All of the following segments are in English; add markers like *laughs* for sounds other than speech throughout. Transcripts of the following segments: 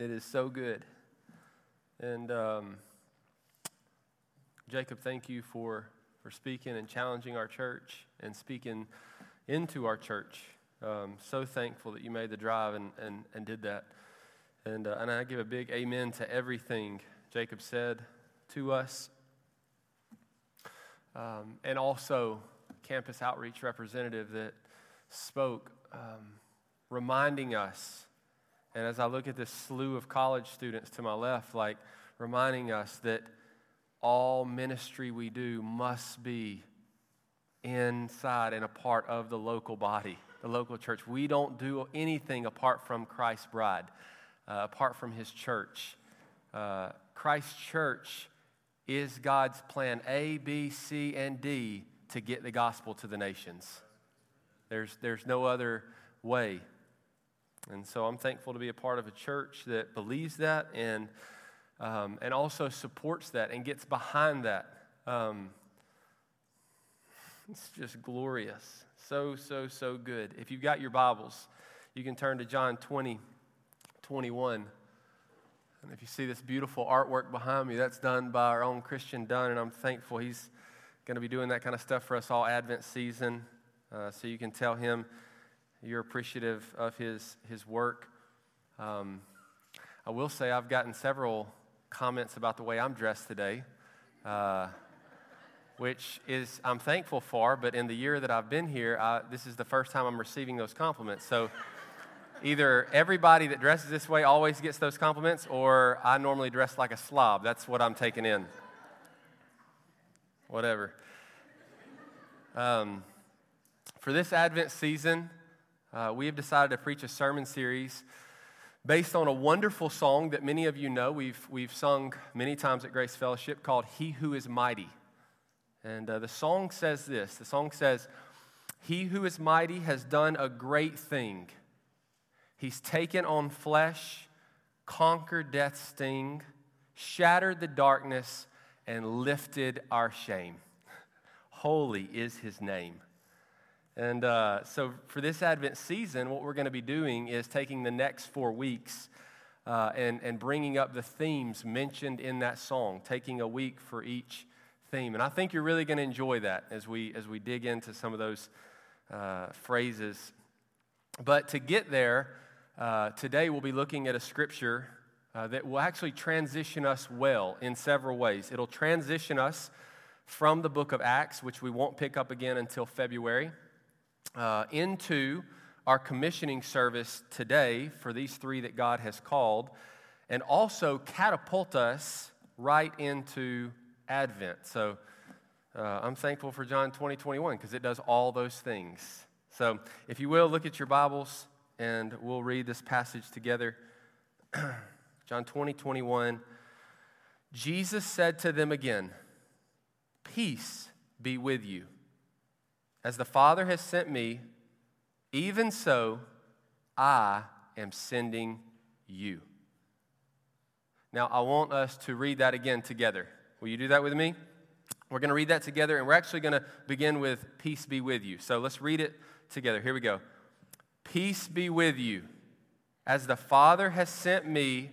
It is so good. And um, Jacob, thank you for, for speaking and challenging our church and speaking into our church. Um, so thankful that you made the drive and, and, and did that. And, uh, and I give a big amen to everything Jacob said to us. Um, and also, campus outreach representative that spoke, um, reminding us and as I look at this slew of college students to my left, like reminding us that all ministry we do must be inside and a part of the local body, the local church. We don't do anything apart from Christ's bride, uh, apart from his church. Uh, Christ's church is God's plan A, B, C, and D to get the gospel to the nations. There's, there's no other way. And so I'm thankful to be a part of a church that believes that and, um, and also supports that and gets behind that. Um, it's just glorious. So, so, so good. If you've got your Bibles, you can turn to John 20, 21. And if you see this beautiful artwork behind me, that's done by our own Christian Dunn, and I'm thankful he's going to be doing that kind of stuff for us all Advent season. Uh, so you can tell him you're appreciative of his, his work. Um, I will say I've gotten several comments about the way I'm dressed today, uh, which is I'm thankful for. But in the year that I've been here, I, this is the first time I'm receiving those compliments. So either everybody that dresses this way always gets those compliments, or I normally dress like a slob. That's what I'm taking in. Whatever. Um, for this Advent season, uh, we have decided to preach a sermon series based on a wonderful song that many of you know. We've, we've sung many times at Grace Fellowship called He Who Is Mighty. And uh, the song says this the song says, He who is mighty has done a great thing. He's taken on flesh, conquered death's sting, shattered the darkness, and lifted our shame. *laughs* Holy is his name. And uh, so, for this Advent season, what we're going to be doing is taking the next four weeks uh, and, and bringing up the themes mentioned in that song, taking a week for each theme. And I think you're really going to enjoy that as we, as we dig into some of those uh, phrases. But to get there, uh, today we'll be looking at a scripture uh, that will actually transition us well in several ways. It'll transition us from the book of Acts, which we won't pick up again until February uh, into our commissioning service today for these three that God has called, and also catapult us right into Advent. So uh, I'm thankful for John 20, 21 because it does all those things. So if you will, look at your Bibles and we'll read this passage together. *clears throat* John 20, 21. Jesus said to them again, Peace be with you. As the Father has sent me, even so I am sending you. Now, I want us to read that again together. Will you do that with me? We're going to read that together, and we're actually going to begin with Peace be with you. So let's read it together. Here we go. Peace be with you. As the Father has sent me,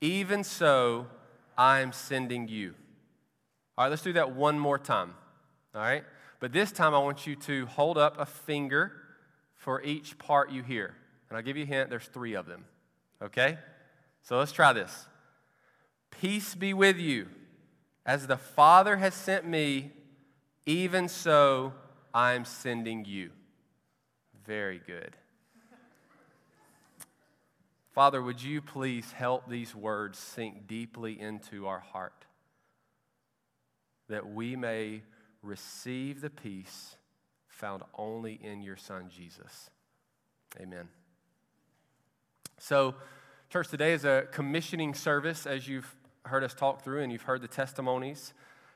even so I am sending you. All right, let's do that one more time. All right? But this time I want you to hold up a finger for each part you hear. And I'll give you a hint there's three of them. Okay? So let's try this. Peace be with you. As the Father has sent me, even so I am sending you. Very good. Father, would you please help these words sink deeply into our heart that we may receive the peace found only in your Son, Jesus. Amen. So, church, today is a commissioning service, as you've heard us talk through and you've heard the testimonies.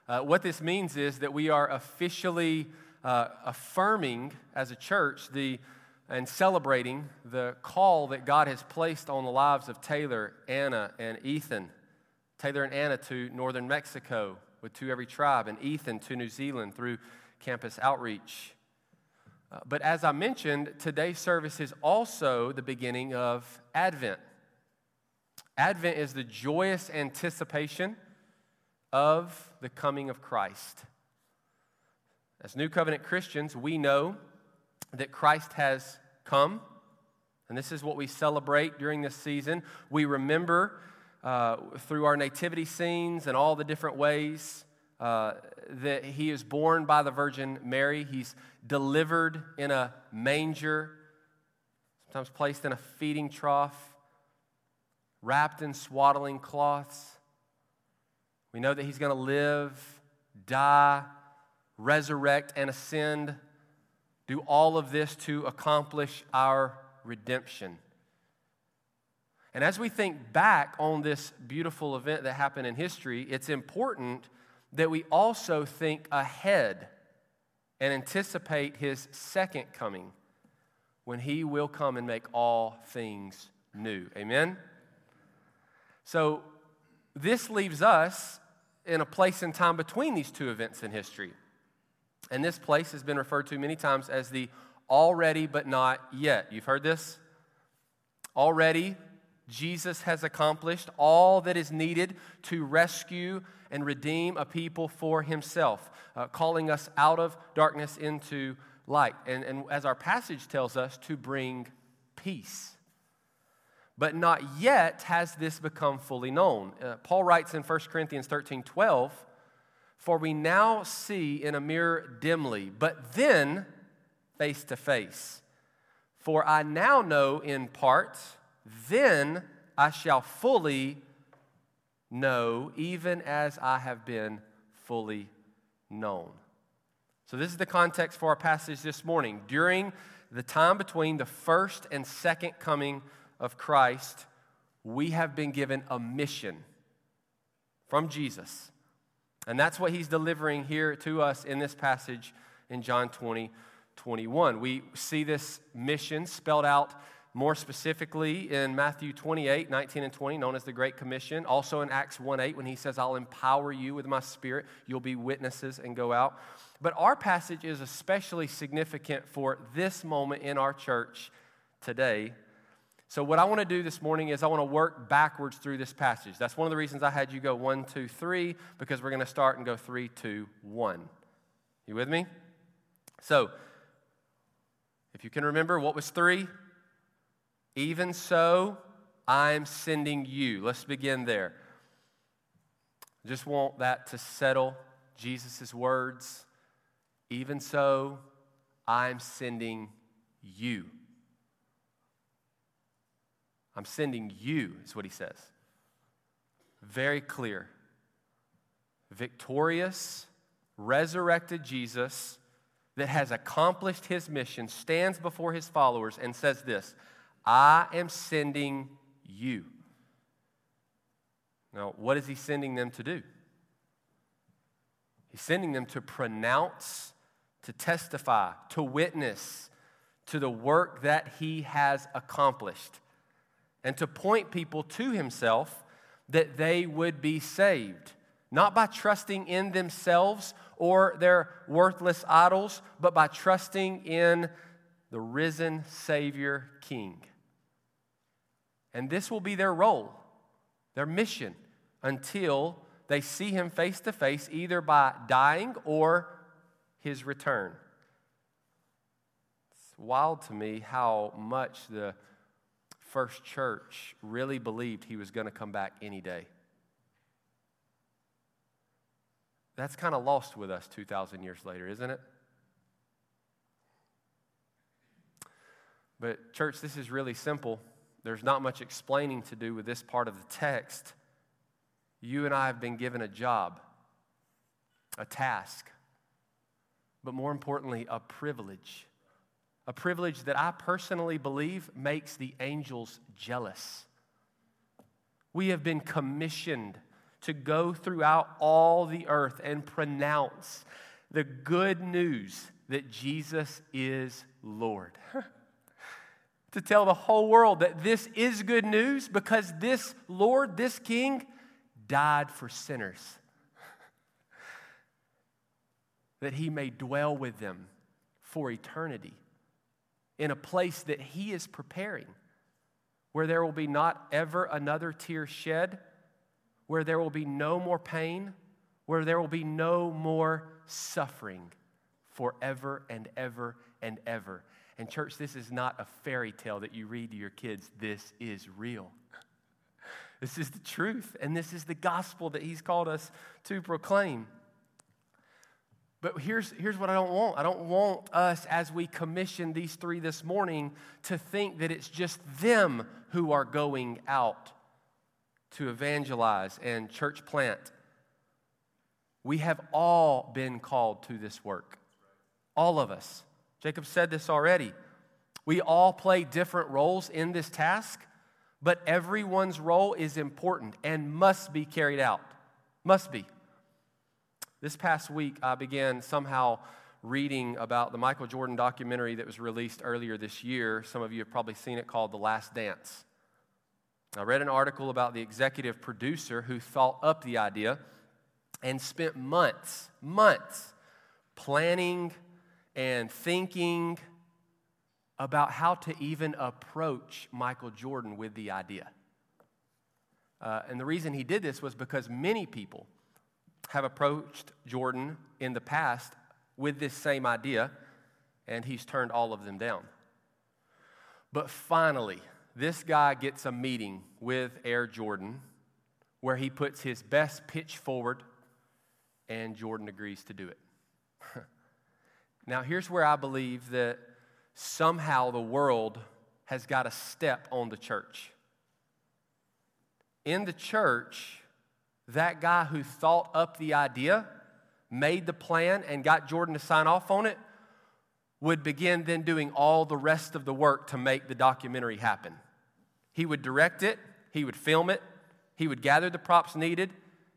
Uh, what this means is that we are officially uh, affirming as a church the and celebrating the call that God has placed on the lives of Taylor, Anna, and Ethan. Taylor and Anna to northern Mexico, with To Every Tribe, and Ethan to New Zealand through campus outreach. Uh, but as I mentioned, today's service is also the beginning of Advent. Advent is the joyous anticipation of the coming of Christ. As New Covenant Christians, we know that Christ has come, and this is what we celebrate during this season. We remember uh, through our nativity scenes and all the different ways uh, that he is born by the Virgin Mary. He's delivered in a manger, sometimes placed in a feeding trough wrapped in swaddling cloths. We know that he's going to live, die, resurrect, and ascend. Do all of this to accomplish our redemption. And as we think back on this beautiful event that happened in history, it's important that we also think ahead and anticipate his second coming when he will come and make all things new. Amen? So, this leaves us in a place and time between these two events in history. And this place has been referred to many times as the already but not yet. You've heard this? Already, Jesus has accomplished all that is needed to rescue and redeem a people for himself, uh, calling us out of darkness into light. And, and as our passage tells us, to bring peace but not yet has this become fully known. Uh, Paul writes in 1 Corinthians 13 12, For we now see in a mirror dimly, but then face to face. For I now know in part, then I shall fully know, even as I have been fully known. So, this is the context for our passage this morning. During the time between the first and second coming of Christ, we have been given a mission from Jesus. And that's what he's delivering here to us in this passage in John 20, 21. We see this mission spelled out more specifically in Matthew 28, 19 and 20, known as the Great Commission. Also in Acts 1 8, when he says, I'll empower you with my spirit, you'll be witnesses and go out. But our passage is especially significant for this moment in our church today so, what I want to do this morning is I want to work backwards through this passage. That's one of the reasons I had you go one, two, three, because we're going to start and go three, two, one. You with me? So, if you can remember, what was three? Even so, I'm sending you. Let's begin there. Just want that to settle Jesus' words. Even so, I'm sending you. I'm sending you, is what he says. Very clear. Victorious, resurrected Jesus that has accomplished his mission stands before his followers and says this I am sending you. Now, what is he sending them to do? He's sending them to pronounce, to testify, to witness to the work that he has accomplished and to point people to himself that they would be saved, not by trusting in themselves or their worthless idols, but by trusting in the risen Savior King. And this will be their role, their mission, until they see him face to face, either by dying or his return. It's wild to me how much the first church really believed he was going to come back any day. That's kind of lost with us 2,000 years later, isn't it? But, church, this is really simple. There's not much explaining to do with this part of the text. You and I have been given a job, a task, but more importantly, a privilege a privilege that I personally believe makes the angels jealous. We have been commissioned to go throughout all the earth and pronounce the good news that Jesus is Lord. *laughs* to tell the whole world that this is good news because this Lord, this King, died for sinners. *laughs* that he may dwell with them for eternity in a place that He is preparing. where there will be not ever another tear shed, where there will be no more pain, where there will be no more suffering forever and ever and ever. And, church, this is not a fairy tale that you read to your kids. This is real. This is the truth, and this is the gospel that He's called us to proclaim. But here's, here's what I don't want I don't want us, as we commission these three this morning, to think that it's just them who are going out to evangelize and church plant. We have all been called to this work. All of us. Jacob said this already. We all play different roles in this task, but everyone's role is important and must be carried out. Must be. This past week, I began somehow reading about the Michael Jordan documentary that was released earlier this year. Some of you have probably seen it called The Last Dance. I read an article about the executive producer who thought up the idea and spent months, months planning and thinking about how to even approach Michael Jordan with the idea. Uh, and the reason he did this was because many people have approached Jordan in the past with this same idea, and he's turned all of them down. But finally, this guy gets a meeting with Air Jordan where he puts his best pitch forward, and Jordan agrees to do it. *laughs* now, here's where I believe that somehow the world has got a step on the church. In the church, that guy who thought up the idea, made the plan, and got Jordan to sign off on it would begin then doing all the rest of the work to make the documentary happen. He would direct it, he would film it, he would gather the props needed,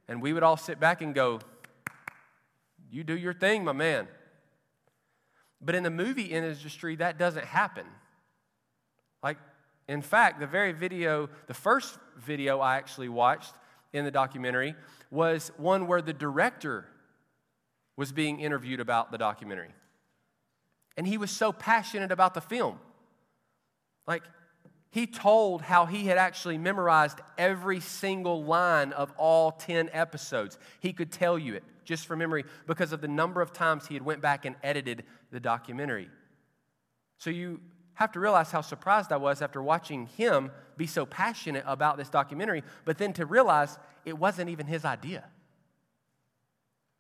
and we would all sit back and go, You do your thing, my man. But in the movie industry, that doesn't happen. Like, in fact, the very video, the first video I actually watched in the documentary was one where the director was being interviewed about the documentary. And he was so passionate about the film. Like, he told how he had actually memorized every single line of all 10 episodes. He could tell you it just from memory because of the number of times he had went back and edited the documentary. So you have to realize how surprised I was after watching him be so passionate about this documentary, but then to realize it wasn't even his idea.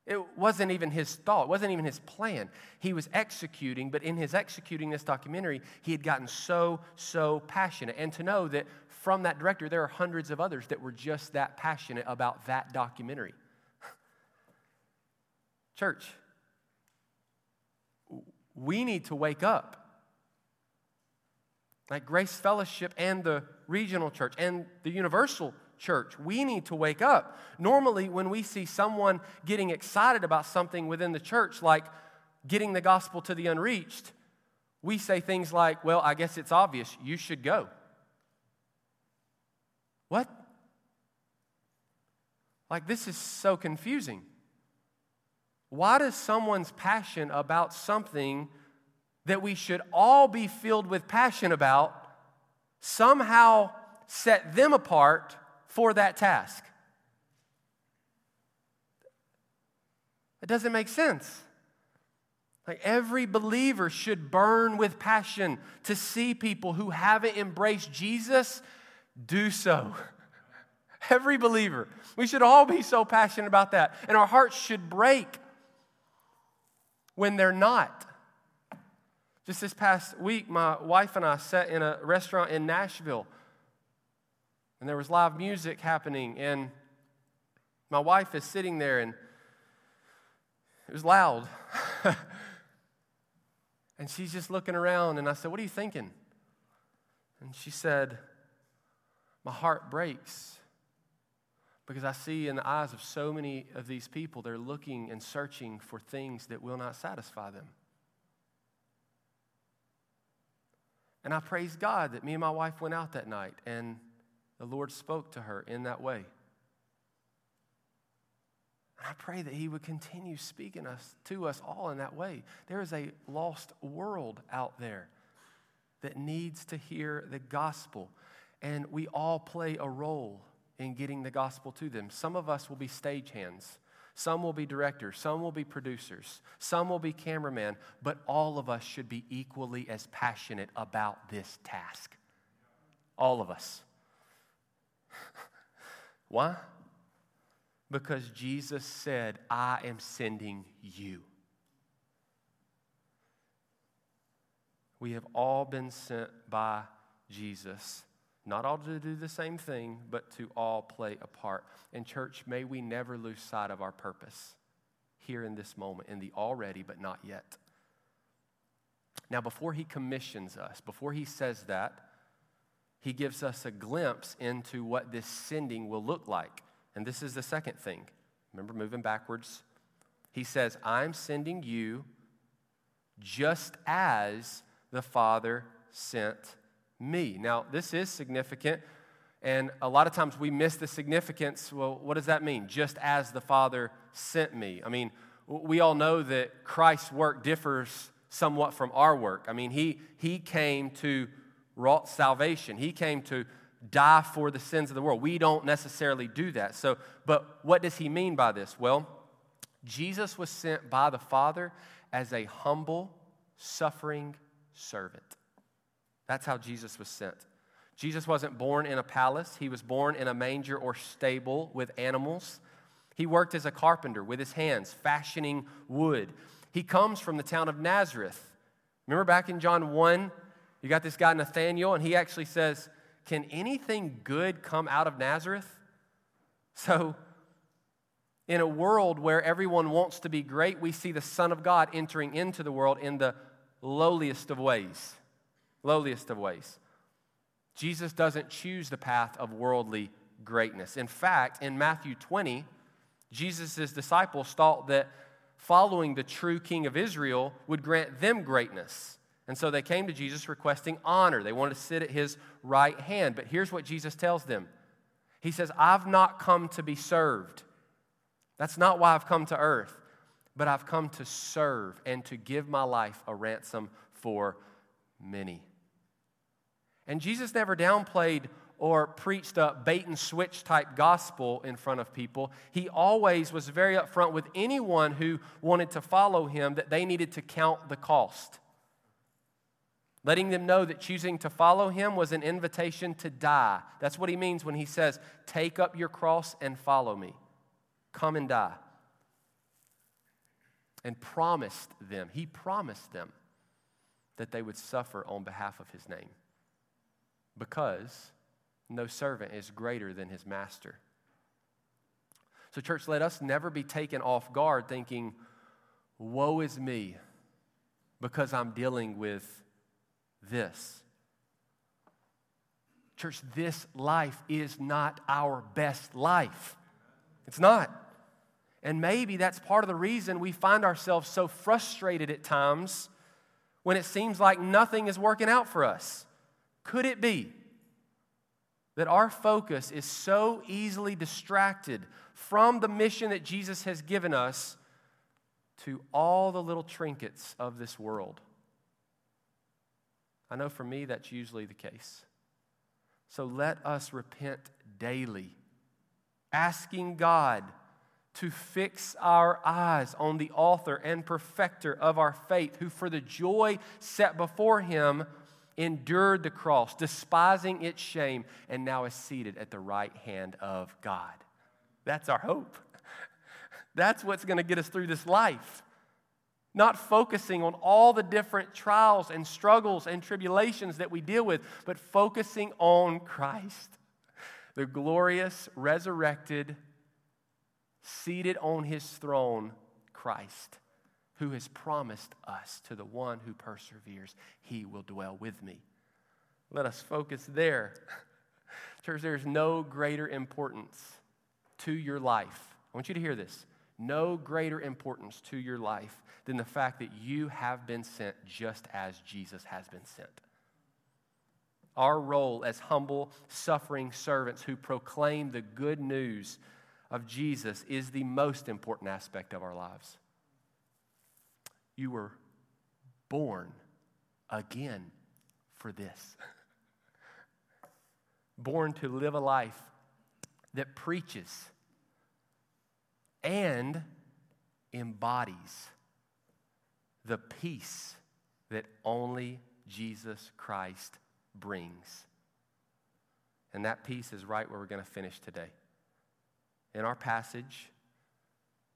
It wasn't even his thought, it wasn't even his plan. He was executing, but in his executing this documentary, he had gotten so, so passionate. And to know that from that director, there are hundreds of others that were just that passionate about that documentary. *laughs* Church, we need to wake up like Grace Fellowship and the regional church and the universal church. We need to wake up. Normally, when we see someone getting excited about something within the church, like getting the gospel to the unreached, we say things like, Well, I guess it's obvious, you should go. What? Like, this is so confusing. Why does someone's passion about something that we should all be filled with passion about somehow set them apart for that task. It doesn't make sense. Like every believer should burn with passion to see people who haven't embraced Jesus do so. *laughs* Every believer. We should all be so passionate about that. And our hearts should break when they're not. Just this past week, my wife and I sat in a restaurant in Nashville, and there was live music happening, and my wife is sitting there, and it was loud. *laughs* and she's just looking around, and I said, What are you thinking? And she said, My heart breaks because I see in the eyes of so many of these people, they're looking and searching for things that will not satisfy them. And I praise God that me and my wife went out that night and the Lord spoke to her in that way. And I pray that He would continue speaking us to us all in that way. There is a lost world out there that needs to hear the gospel. and we all play a role in getting the gospel to them. Some of us will be stagehands. Some will be directors, some will be producers, some will be cameramen, but all of us should be equally as passionate about this task. All of us. *laughs* Why? Because Jesus said, I am sending you. We have all been sent by Jesus not all to do the same thing, but to all play a part. And, church, may we never lose sight of our purpose here in this moment, in the already, but not yet. Now, before he commissions us, before he says that, he gives us a glimpse into what this sending will look like. And this is the second thing. Remember, moving backwards. He says, I'm sending you just as the Father sent me. Now, this is significant, and a lot of times we miss the significance. Well, what does that mean? Just as the Father sent me. I mean, we all know that Christ's work differs somewhat from our work. I mean, he, he came to wrought salvation, He came to die for the sins of the world. We don't necessarily do that. So, but what does He mean by this? Well, Jesus was sent by the Father as a humble, suffering servant. That's how Jesus was sent. Jesus wasn't born in a palace, he was born in a manger or stable with animals. He worked as a carpenter with his hands, fashioning wood. He comes from the town of Nazareth. Remember back in John 1, you got this guy Nathaniel, and he actually says, Can anything good come out of Nazareth? So, in a world where everyone wants to be great, we see the Son of God entering into the world in the lowliest of ways lowliest of ways. Jesus doesn't choose the path of worldly greatness. In fact, in Matthew 20, Jesus' disciples thought that following the true king of Israel would grant them greatness. And so they came to Jesus requesting honor. They wanted to sit at his right hand. But here's what Jesus tells them He says, I've not come to be served. That's not why I've come to earth, but I've come to serve and to give my life a ransom for many. And Jesus never downplayed or preached a bait and switch type gospel in front of people. He always was very upfront with anyone who wanted to follow him that they needed to count the cost. Letting them know that choosing to follow him was an invitation to die. That's what he means when he says, Take up your cross and follow me. Come and die. And promised them, he promised them that they would suffer on behalf of his name because no servant is greater than his master. So, church, let us never be taken off guard thinking, Woe is me because I'm dealing with this. Church, this life is not our best life. It's not. And maybe that's part of the reason we find ourselves so frustrated at times when it seems like nothing is working out for us. Could it be that our focus is so easily distracted from the mission that Jesus has given us to all the little trinkets of this world? I know for me that's usually the case. So let us repent daily, asking God to fix our eyes on the author and perfecter of our faith, who for the joy set before him endured the cross, despising its shame, and now is seated at the right hand of God. That's our hope. *laughs* That's what's going to get us through this life. Not focusing on all the different trials and struggles and tribulations that we deal with, but focusing on Christ, the glorious, resurrected, seated on his throne, Christ who has promised us to the one who perseveres, he will dwell with me. Let us focus there. Church, there's no greater importance to your life. I want you to hear this. No greater importance to your life than the fact that you have been sent just as Jesus has been sent. Our role as humble, suffering servants who proclaim the good news of Jesus is the most important aspect of our lives. You were born again for this. born to live a life that preaches and embodies the peace that only Jesus Christ brings. And that peace is right where we're going to finish today. In our passage,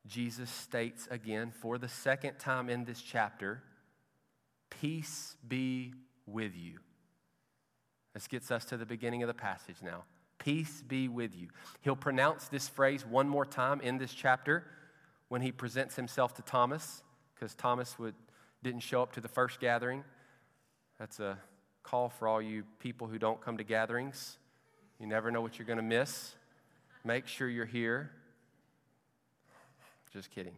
Jesus states again for the second time in this chapter, Peace be with you. This gets us to the beginning of the passage now. Peace be with you. He'll pronounce this phrase one more time in this chapter when he presents himself to Thomas, because Thomas would, didn't show up to the first gathering. That's a call for all you people who don't come to gatherings. You never know what you're going to miss. Make sure you're here. Just kidding.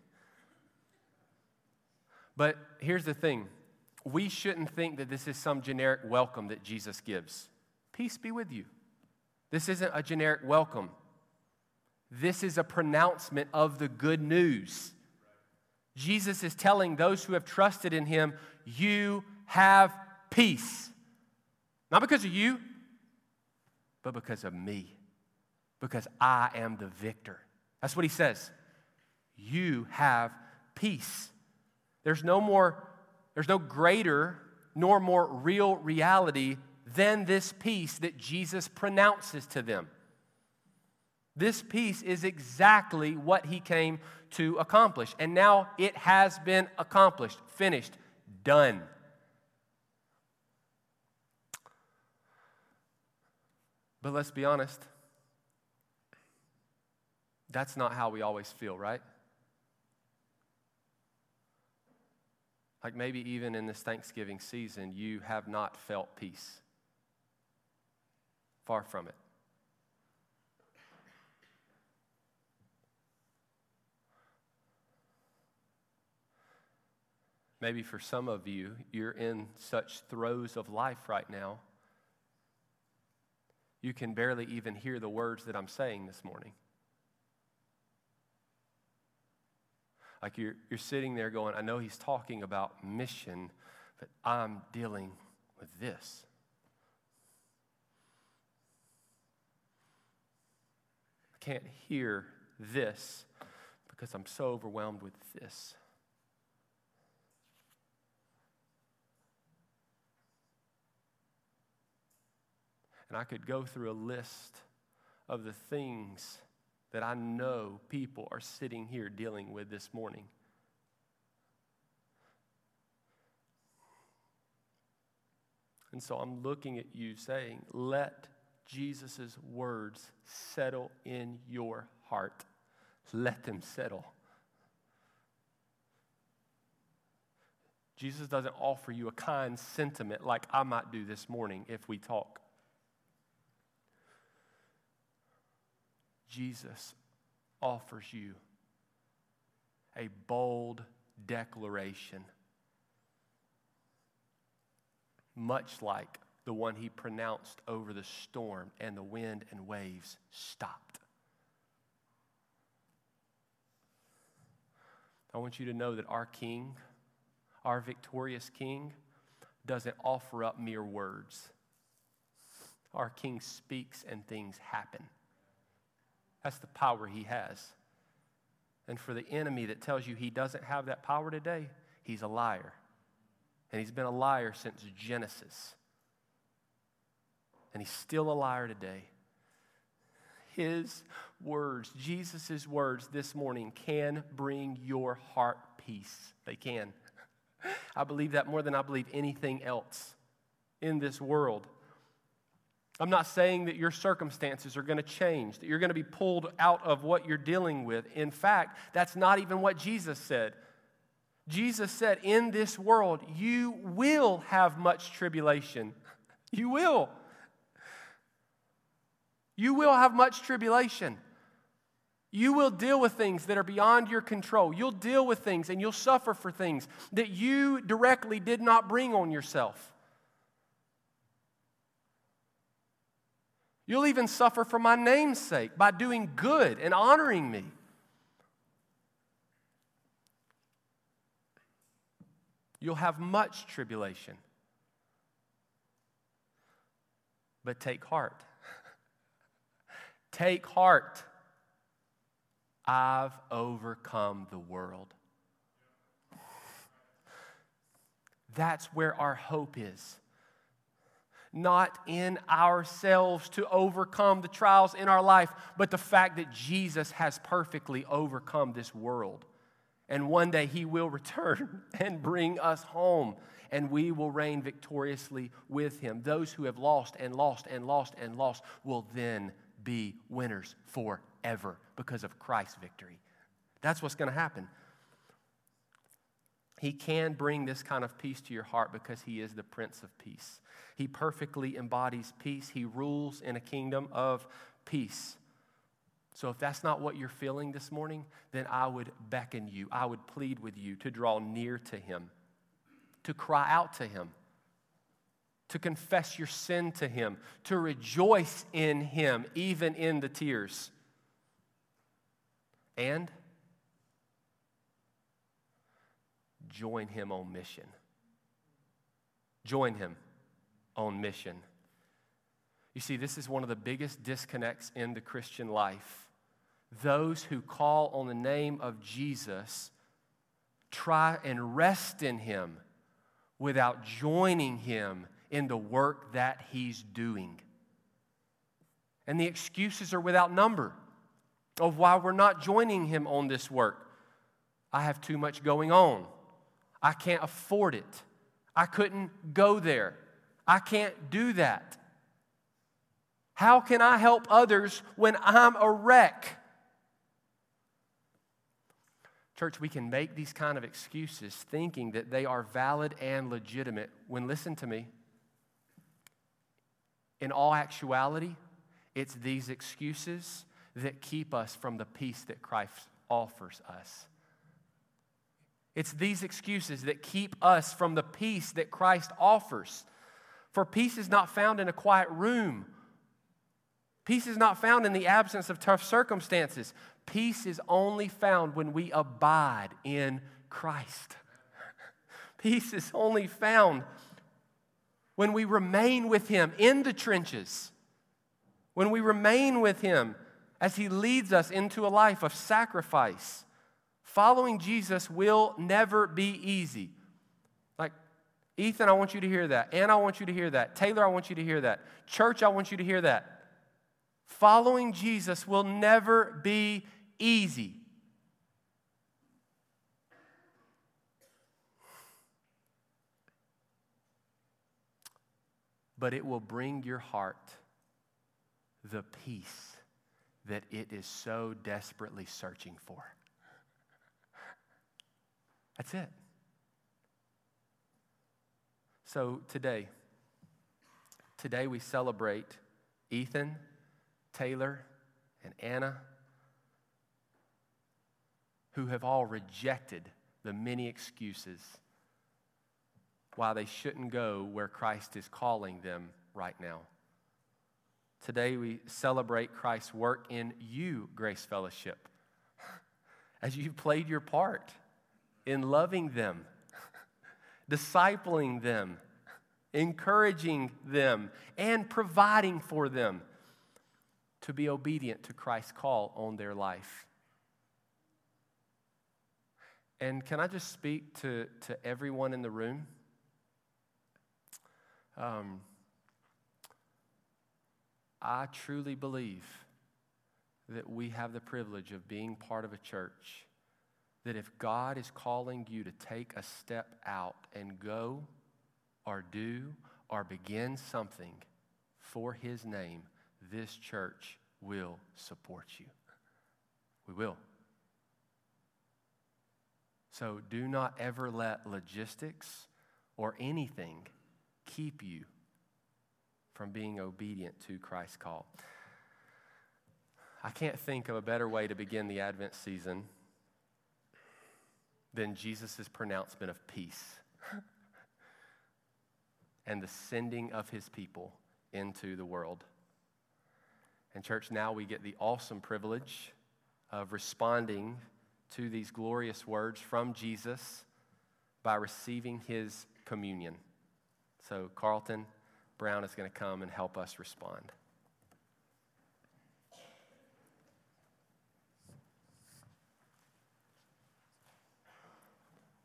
But here's the thing we shouldn't think that this is some generic welcome that Jesus gives. Peace be with you. This isn't a generic welcome. This is a pronouncement of the good news. Jesus is telling those who have trusted in him, You have peace. Not because of you, but because of me. Because I am the victor. That's what he says. You have peace. There's no more, there's no greater nor more real reality than this peace that Jesus pronounces to them. This peace is exactly what he came to accomplish. And now it has been accomplished, finished, done. But let's be honest, that's not how we always feel, right? Like maybe even in this Thanksgiving season, you have not felt peace. Far from it. Maybe for some of you, you're in such throes of life right now, you can barely even hear the words that I'm saying this morning. Like you're, you're sitting there going, I know he's talking about mission, but I'm dealing with this. Can't hear this because I'm so overwhelmed with this. And I could go through a list of the things that I know people are sitting here dealing with this morning. And so I'm looking at you saying, let Jesus' words settle in your heart. Let them settle. Jesus doesn't offer you a kind sentiment like I might do this morning if we talk. Jesus offers you a bold declaration, much like the one he pronounced over the storm and the wind and waves stopped. I want you to know that our King, our victorious King, doesn't offer up mere words. Our King speaks and things happen. That's the power he has. And for the enemy that tells you he doesn't have that power today, he's a liar. And he's been a liar since Genesis. And he's still a liar today. His words, Jesus' words this morning, can bring your heart peace. They can. I believe that more than I believe anything else in this world. I'm not saying that your circumstances are going to change, that you're going to be pulled out of what you're dealing with. In fact, that's not even what Jesus said. Jesus said, In this world, you will have much tribulation. You will. You will have much tribulation. You will deal with things that are beyond your control. You'll deal with things and you'll suffer for things that you directly did not bring on yourself. You'll even suffer for my name's sake by doing good and honoring me. You'll have much tribulation. But take heart. Take heart. I've overcome the world. That's where our hope is. Not in ourselves to overcome the trials in our life, but the fact that Jesus has perfectly overcome this world. And one day he will return *laughs* and bring us home, and we will reign victoriously with him. Those who have lost and lost and lost and lost will then be winners forever because of Christ's victory. That's what's going to happen. He can bring this kind of peace to your heart because He is the Prince of Peace. He perfectly embodies peace, He rules in a kingdom of peace. So, if that's not what you're feeling this morning, then I would beckon you, I would plead with you to draw near to Him, to cry out to Him, to confess your sin to Him, to rejoice in Him, even in the tears. And join him on mission. Join him on mission. You see, this is one of the biggest disconnects in the Christian life. Those who call on the name of Jesus try and rest in him without joining him in the work that he's doing. And the excuses are without number of why we're not joining him on this work. I have too much going on. I can't afford it. I couldn't go there. I can't do that. How can I help others when I'm a wreck? Church, we can make these kind of excuses thinking that they are valid and legitimate when, listen to me, in all actuality, it's these excuses that keep us from the peace that Christ offers us. It's these excuses that keep us from the peace that Christ offers. For peace is not found in a quiet room. Peace is not found in the absence of tough circumstances. Peace is only found when we abide in Christ. *laughs* Peace is only found when we remain with Him in the trenches, when we remain with Him as He leads us into a life of sacrifice. Following Jesus will never be easy. Like, Ethan, I want you to hear that. Anna, I want you to hear that. Taylor, I want you to hear that. Church, I want you to hear that. Following Jesus will never be easy. But it will bring your heart the peace that it is so desperately searching for. That's it. So today, today we celebrate Ethan, Taylor, and Anna, who have all rejected the many excuses why they shouldn't go where Christ is calling them right now. Today we celebrate Christ's work in you, Grace Fellowship, *laughs* as you've played your part in loving them, *laughs* discipling them, encouraging them, and providing for them to be obedient to Christ's call on their life. And can I just speak to, to everyone in the room? Um, I truly believe that we have the privilege of being part of a church that if God is calling you to take a step out and go or do or begin something for His name, this church will support you. We will. So do not ever let logistics or anything keep you from being obedient to Christ's call. I can't think of a better way to begin the Advent season than Jesus' pronouncement of peace *laughs* and the sending of his people into the world. And, church, now we get the awesome privilege of responding to these glorious words from Jesus by receiving his communion. So, Carlton Brown is going to come and help us respond.